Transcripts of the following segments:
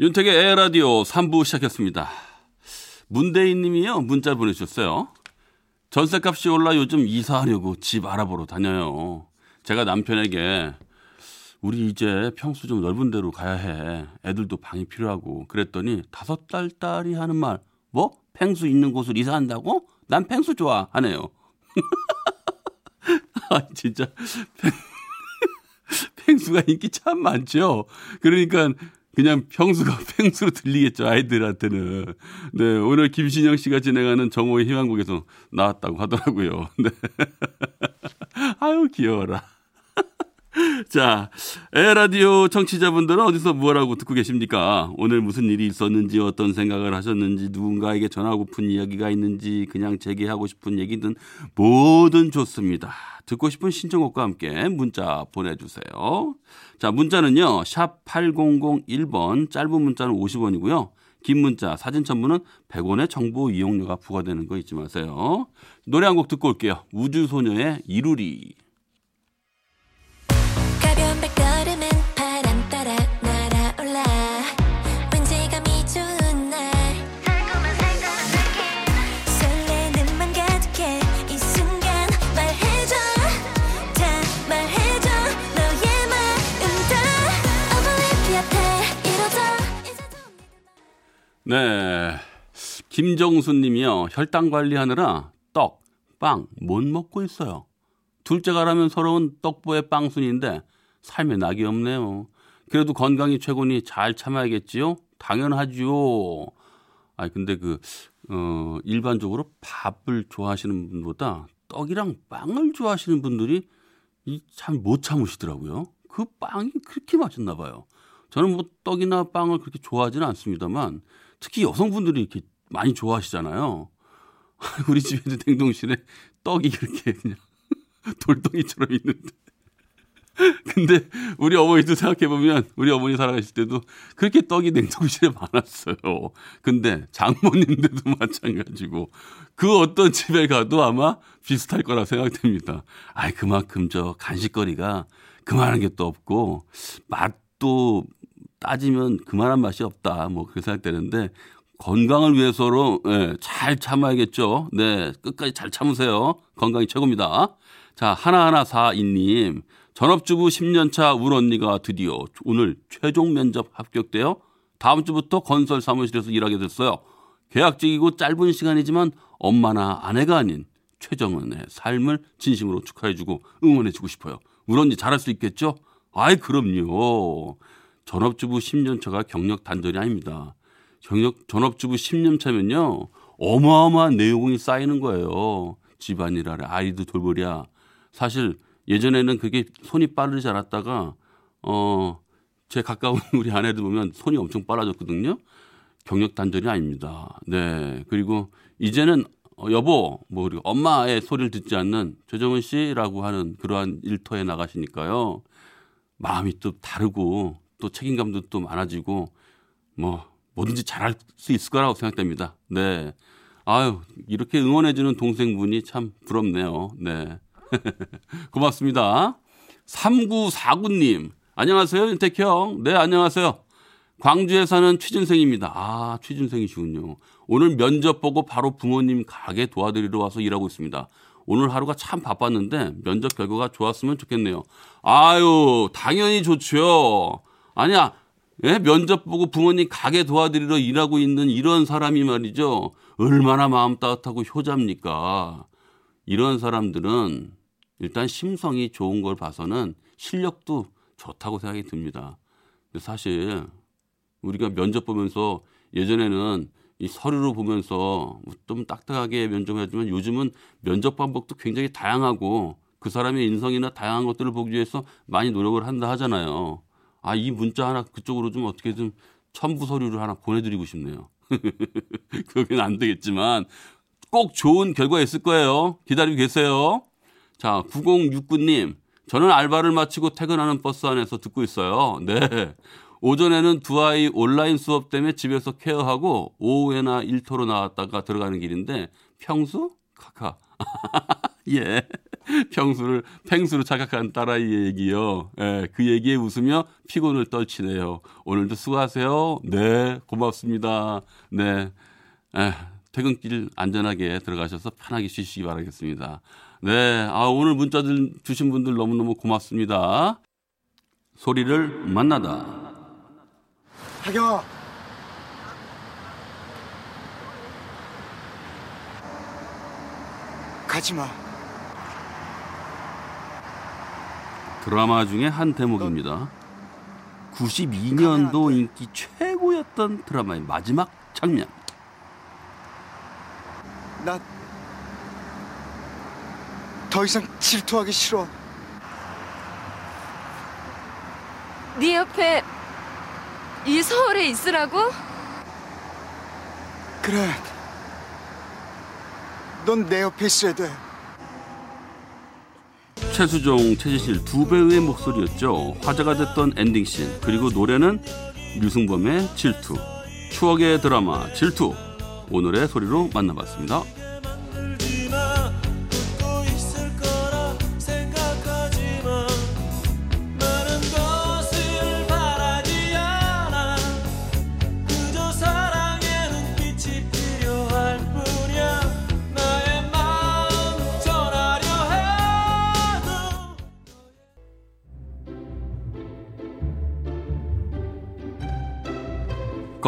윤택의 에라디오 3부 시작했습니다. 문대인 님이요, 문자 보내주셨어요. 전세값이 올라 요즘 이사하려고 집 알아보러 다녀요. 제가 남편에게 우리 이제 평수 좀 넓은 데로 가야 해. 애들도 방이 필요하고. 그랬더니 다섯 달 딸이 하는 말, 뭐? 팽수 있는 곳을 이사한다고? 난 팽수 좋아. 하네요. 아, 진짜. 팽, 팽수가 인기 참 많죠. 그러니까 그냥 평수가 팽수로 들리겠죠 아이들한테는. 네 오늘 김신영 씨가 진행하는 정오의 희망곡에서 나왔다고 하더라고요. 네. 아유 귀여워라. 자, 에라디오 청취자분들은 어디서 뭐라고 듣고 계십니까? 오늘 무슨 일이 있었는지, 어떤 생각을 하셨는지, 누군가에게 전하고픈 이야기가 있는지, 그냥 제기하고 싶은 얘기든 뭐든 좋습니다. 듣고 싶은 신청곡과 함께 문자 보내주세요. 자, 문자는요, 샵 8001번, 짧은 문자는 50원이고요. 긴 문자, 사진 첨부는 100원의 정보 이용료가 부과되는 거 잊지 마세요. 노래 한 곡 듣고 올게요. 우주소녀의 이루리. 김정순 님이요. 혈당 관리하느라 떡, 빵 못 먹고 있어요. 둘째가라면 서러운 떡보의 빵순인데 삶에 낙이 없네요. 그래도 건강이 최고니 잘 참아야겠지요? 당연하지요. 아니 근데 그 어, 일반적으로 밥을 좋아하시는 분보다 떡이랑 빵을 좋아하시는 분들이 이참못 참으시더라고요. 그 빵이 그렇게 맛있나 봐요. 저는 뭐 떡이나 빵을 그렇게 좋아하지는 않습니다만 특히 여성분들이 이렇게 많이 좋아하시잖아요. 우리 집에도 냉동실에 떡이 그렇게 그냥 돌덩이처럼 있는데. 근데 우리 어머니도 생각해보면 우리 어머니 살아가실 때도 그렇게 떡이 냉동실에 많았어요. 근데 장모님들도 마찬가지고 그 어떤 집에 가도 아마 비슷할 거라 생각됩니다. 아이, 그만큼 저 간식거리가 그만한 게 또 없고 맛도 따지면 그만한 맛이 없다. 뭐 그렇게 생각되는데 건강을 위해서로 예, 잘 참아야겠죠. 네, 끝까지 잘 참으세요. 건강이 최고입니다. 자, 하나하나 사인님 전업주부 10년차 울 언니가 드디어 오늘 최종 면접 합격되어 다음 주부터 건설 사무실에서 일하게 됐어요. 계약직이고 짧은 시간이지만 엄마나 아내가 아닌 최정은의 삶을 진심으로 축하해주고 응원해주고 싶어요. 울 언니 잘할 수 있겠죠? 아이 그럼요. 전업주부 10년 차가 경력 단절이 아닙니다. 경력 전업주부 10년 차면요 어마어마한 내용이 쌓이는 거예요. 집안일하래 아이도 돌보랴. 사실 예전에는 그게 손이 빠르지 않았다가 어 제 가까운 우리 아내들 보면 손이 엄청 빨라졌거든요. 경력 단절이 아닙니다. 네 그리고 이제는 어, 여보 뭐 그리고 엄마의 소리를 듣지 않는 최정은 씨라고 하는 그러한 일터에 나가시니까요. 마음이 또 다르고 또 책임감도 또 많아지고 뭐 뭐든지 잘할 수 있을 거라고 생각됩니다. 네. 아유, 이렇게 응원해주는 동생분이 참 부럽네요. 네. 고맙습니다. 3949님. 안녕하세요, 윤택 형. 네, 안녕하세요. 광주에 사는 취준생입니다. 아, 취준생이시군요. 오늘 면접 보고 바로 부모님 가게 도와드리러 와서 일하고 있습니다. 오늘 하루가 참 바빴는데 면접 결과가 좋았으면 좋겠네요. 아유, 당연히 좋죠. 아니야, 예? 면접 보고 부모님 가게 도와드리러 일하고 있는 이런 사람이 말이죠. 얼마나 마음 따뜻하고 효자입니까? 이런 사람들은 일단 심성이 좋은 걸 봐서는 실력도 좋다고 생각이 듭니다. 근데 사실 우리가 면접 보면서 예전에는 이 서류로 보면서 좀 딱딱하게 면접해주면 요즘은 면접 방법도 굉장히 다양하고 그 사람의 인성이나 다양한 것들을 보기 위해서 많이 노력을 한다 하잖아요. 아, 이 문자 하나 그쪽으로 좀 어떻게 좀 첨부 서류를 하나 보내드리고 싶네요. 그건 안 되겠지만 꼭 좋은 결과 있을 거예요. 기다리고 계세요. 자, 9069님. 저는 알바를 마치고 퇴근하는 버스 안에서 듣고 있어요. 네. 오전에는 두 아이 온라인 수업 때문에 집에서 케어하고 오후에나 일터로 나왔다가 들어가는 길인데 평수? 카카. 예. 평수를 팽수로 착각한 딸아이의 얘기요. 예, 그 얘기에 웃으며 피곤을 떨치네요. 오늘도 수고하세요. 네, 고맙습니다. 네. 에, 퇴근길 안전하게 들어가셔서 편하게 쉬시기 바라겠습니다. 네. 아, 오늘 문자들 주신 분들 너무너무 고맙습니다. 소리를 만나다. 하경아 가지 마 드라마 중에 한 대목입니다. 92년도 인기 최고였던 드라마의 마지막 장면. 나 더 이상 질투하기 싫어 네 옆에 이 서울에 있으라고? 그래 넌 내 옆에 있어야 돼 최수종, 최지실 두 배우의 목소리였죠. 화제가 됐던 엔딩씬 그리고 노래는 류승범의 질투. 추억의 드라마 질투. 오늘의 소리로 만나봤습니다.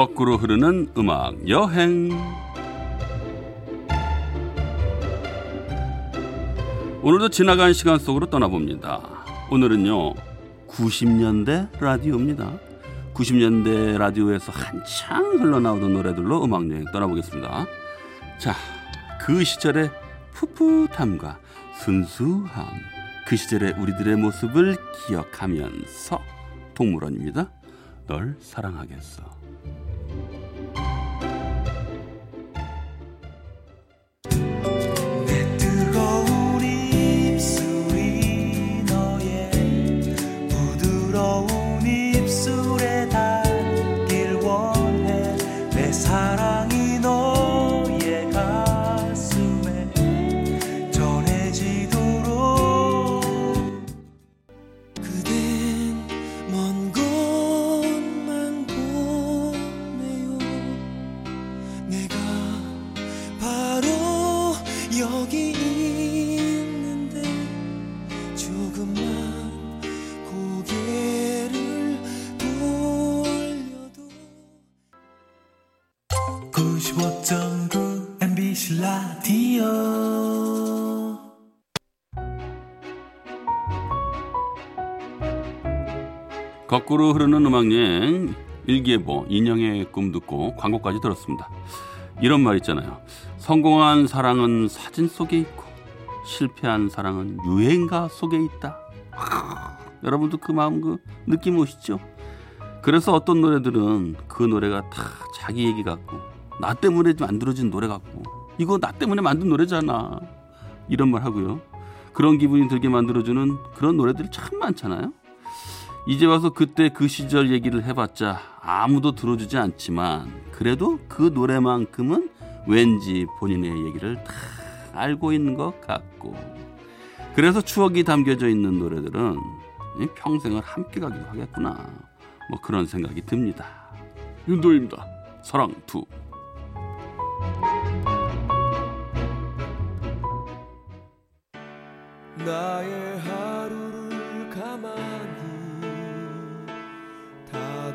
거꾸로 흐르는 음악 여행. 오늘도 지나간 시간 속으로 떠나봅니다. 오늘은요, 90년대 라디오입니다. 90년대 라디오에서 한창 흘러나오던 노래들로 음악 여행 떠나보겠습니다. 자, 그 시절의 풋풋함과 순수함, 그 시절의 우리들의 모습을 기억하면서 동물원입니다. 널 사랑하겠어. 거꾸로 흐르는 음악여행 일기예보 인형의 꿈 듣고 광고까지 들었습니다. 이런 말 있잖아요. 성공한 사랑은 사진 속에 있고 실패한 사랑은 유행가 속에 있다. 하, 여러분도 그 마음 그 느낌 오시죠? 그래서 어떤 노래들은 그 노래가 다 자기 얘기 같고 나 때문에 만들어진 노래 같고 이거 나 때문에 만든 노래잖아. 이런 말 하고요. 그런 기분이 들게 만들어주는 그런 노래들이 참 많잖아요. 이제 와서 그때 그 시절 얘기를 해봤자 아무도 들어주지 않지만 그래도 그 노래만큼은 왠지 본인의 얘기를 다 알고 있는 것 같고. 그래서 추억이 담겨져 있는 노래들은 이 평생을 함께 가기도 하겠구나. 뭐 그런 생각이 듭니다. 윤도현입니다. 사랑 Two 나의 하루를 가만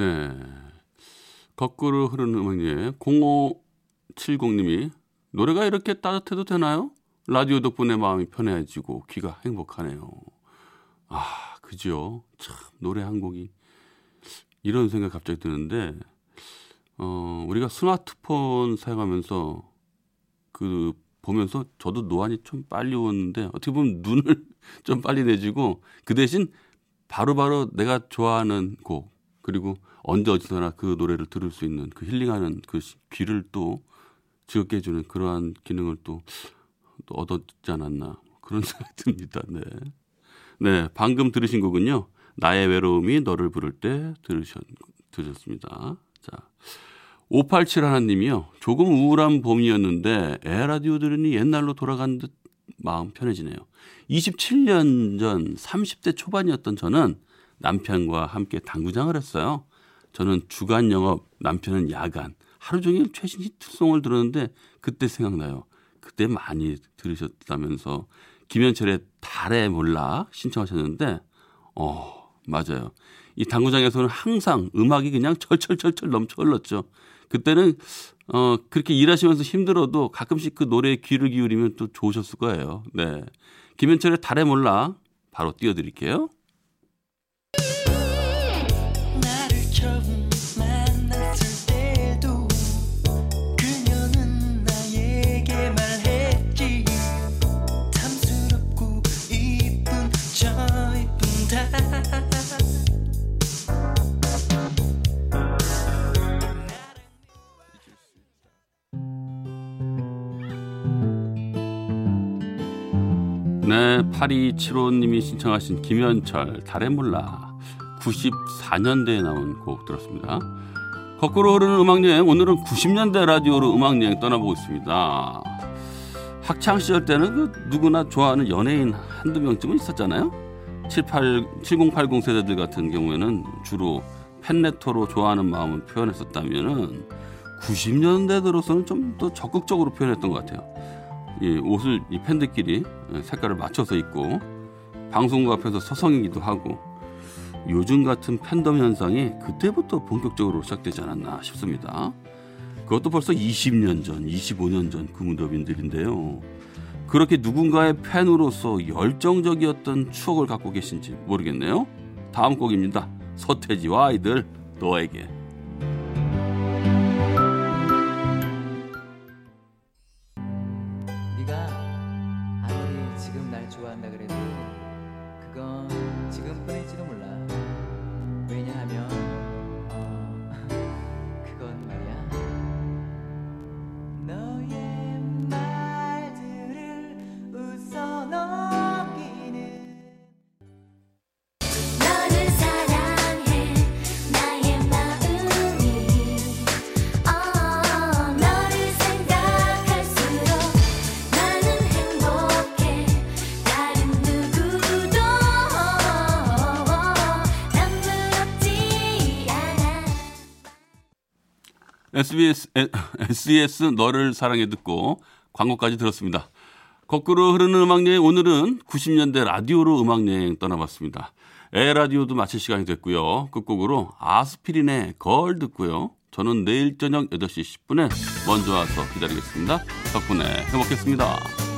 네. 거꾸로 흐르는 음악에 0570님이 노래가 이렇게 따뜻해도 되나요? 라디오 덕분에 마음이 편해지고 귀가 행복하네요. 아, 그죠. 참, 노래 한 곡이 이런 생각 갑자기 드는데, 어, 우리가 스마트폰 사용하면서 그 보면서 저도 노안이 좀 빨리 오는데 어떻게 보면 눈을 좀 빨리 내지고 그 대신 바로바로 내가 좋아하는 곡 그리고 언제 어디서나 그 노래를 들을 수 있는 그 힐링하는 그 시- 귀를 또 즐겁게 해주는 그러한 기능을 또, 또 얻었지 않았나 그런 생각이 듭니다. 네. 네, 방금 들으신 곡은요. 나의 외로움이 너를 부를 때 들으셨, 들으셨습니다. 자. 587 하나님이요. 조금 우울한 봄이었는데 에라디오 들으니 옛날로 돌아간 듯 마음 편해지네요. 27년 전 30대 초반이었던 저는 남편과 함께 당구장을 했어요. 저는 주간 영업, 남편은 야간. 하루 종일 최신 히트송을 들었는데 그때 생각나요. 그때 많이 들으셨다면서 김현철의 달에 몰라 신청하셨는데 어 맞아요. 이 당구장에서는 항상 음악이 그냥 철철철철 넘쳐 흘렀죠. 그때는 어 그렇게 일하시면서 힘들어도 가끔씩 그 노래에 귀를 기울이면 또 좋으셨을 거예요. 네. 김현철의 달에 몰라 바로 띄워드릴게요. 8275님이 신청하신 김현철 달의 몰라 94년대에 나온 곡 들었습니다. 거꾸로 흐르는 음악여행 오늘은 90년대 라디오로 음악여행 떠나보고 있습니다. 학창 시절 때는 그 누구나 좋아하는 연예인 한두 명쯤은 있었잖아요. 78, 7080 세대들 같은 경우에는 주로 팬레터로 좋아하는 마음을 표현했었다면은 90년대 들어서는 좀 더 적극적으로 표현했던 것 같아요. 이 옷을 이 팬들끼리 색깔을 맞춰서 입고 방송국 앞에서 서성이기도 하고 요즘 같은 팬덤 현상이 그때부터 본격적으로 시작되지 않았나 싶습니다. 그것도 벌써 20년 전, 25년 전 그 무덤인들인데요. 그렇게 누군가의 팬으로서 열정적이었던 추억을 갖고 계신지 모르겠네요. 다음 곡입니다. 서태지와 아이들 너에게. 지금 날 좋아한다 그래도 그건 지금뿐일지도 몰라. 왜냐하면 SBS, SES 너를 사랑해 듣고 광고까지 들었습니다. 거꾸로 흐르는 음악여행 오늘은 90년대 라디오로 음악여행 떠나봤습니다. 에라디오도 마칠 시간이 됐고요. 끝곡으로 아스피린의 걸 듣고요. 저는 내일 저녁 8시 10분에 먼저 와서 기다리겠습니다. 덕분에 행복했습니다.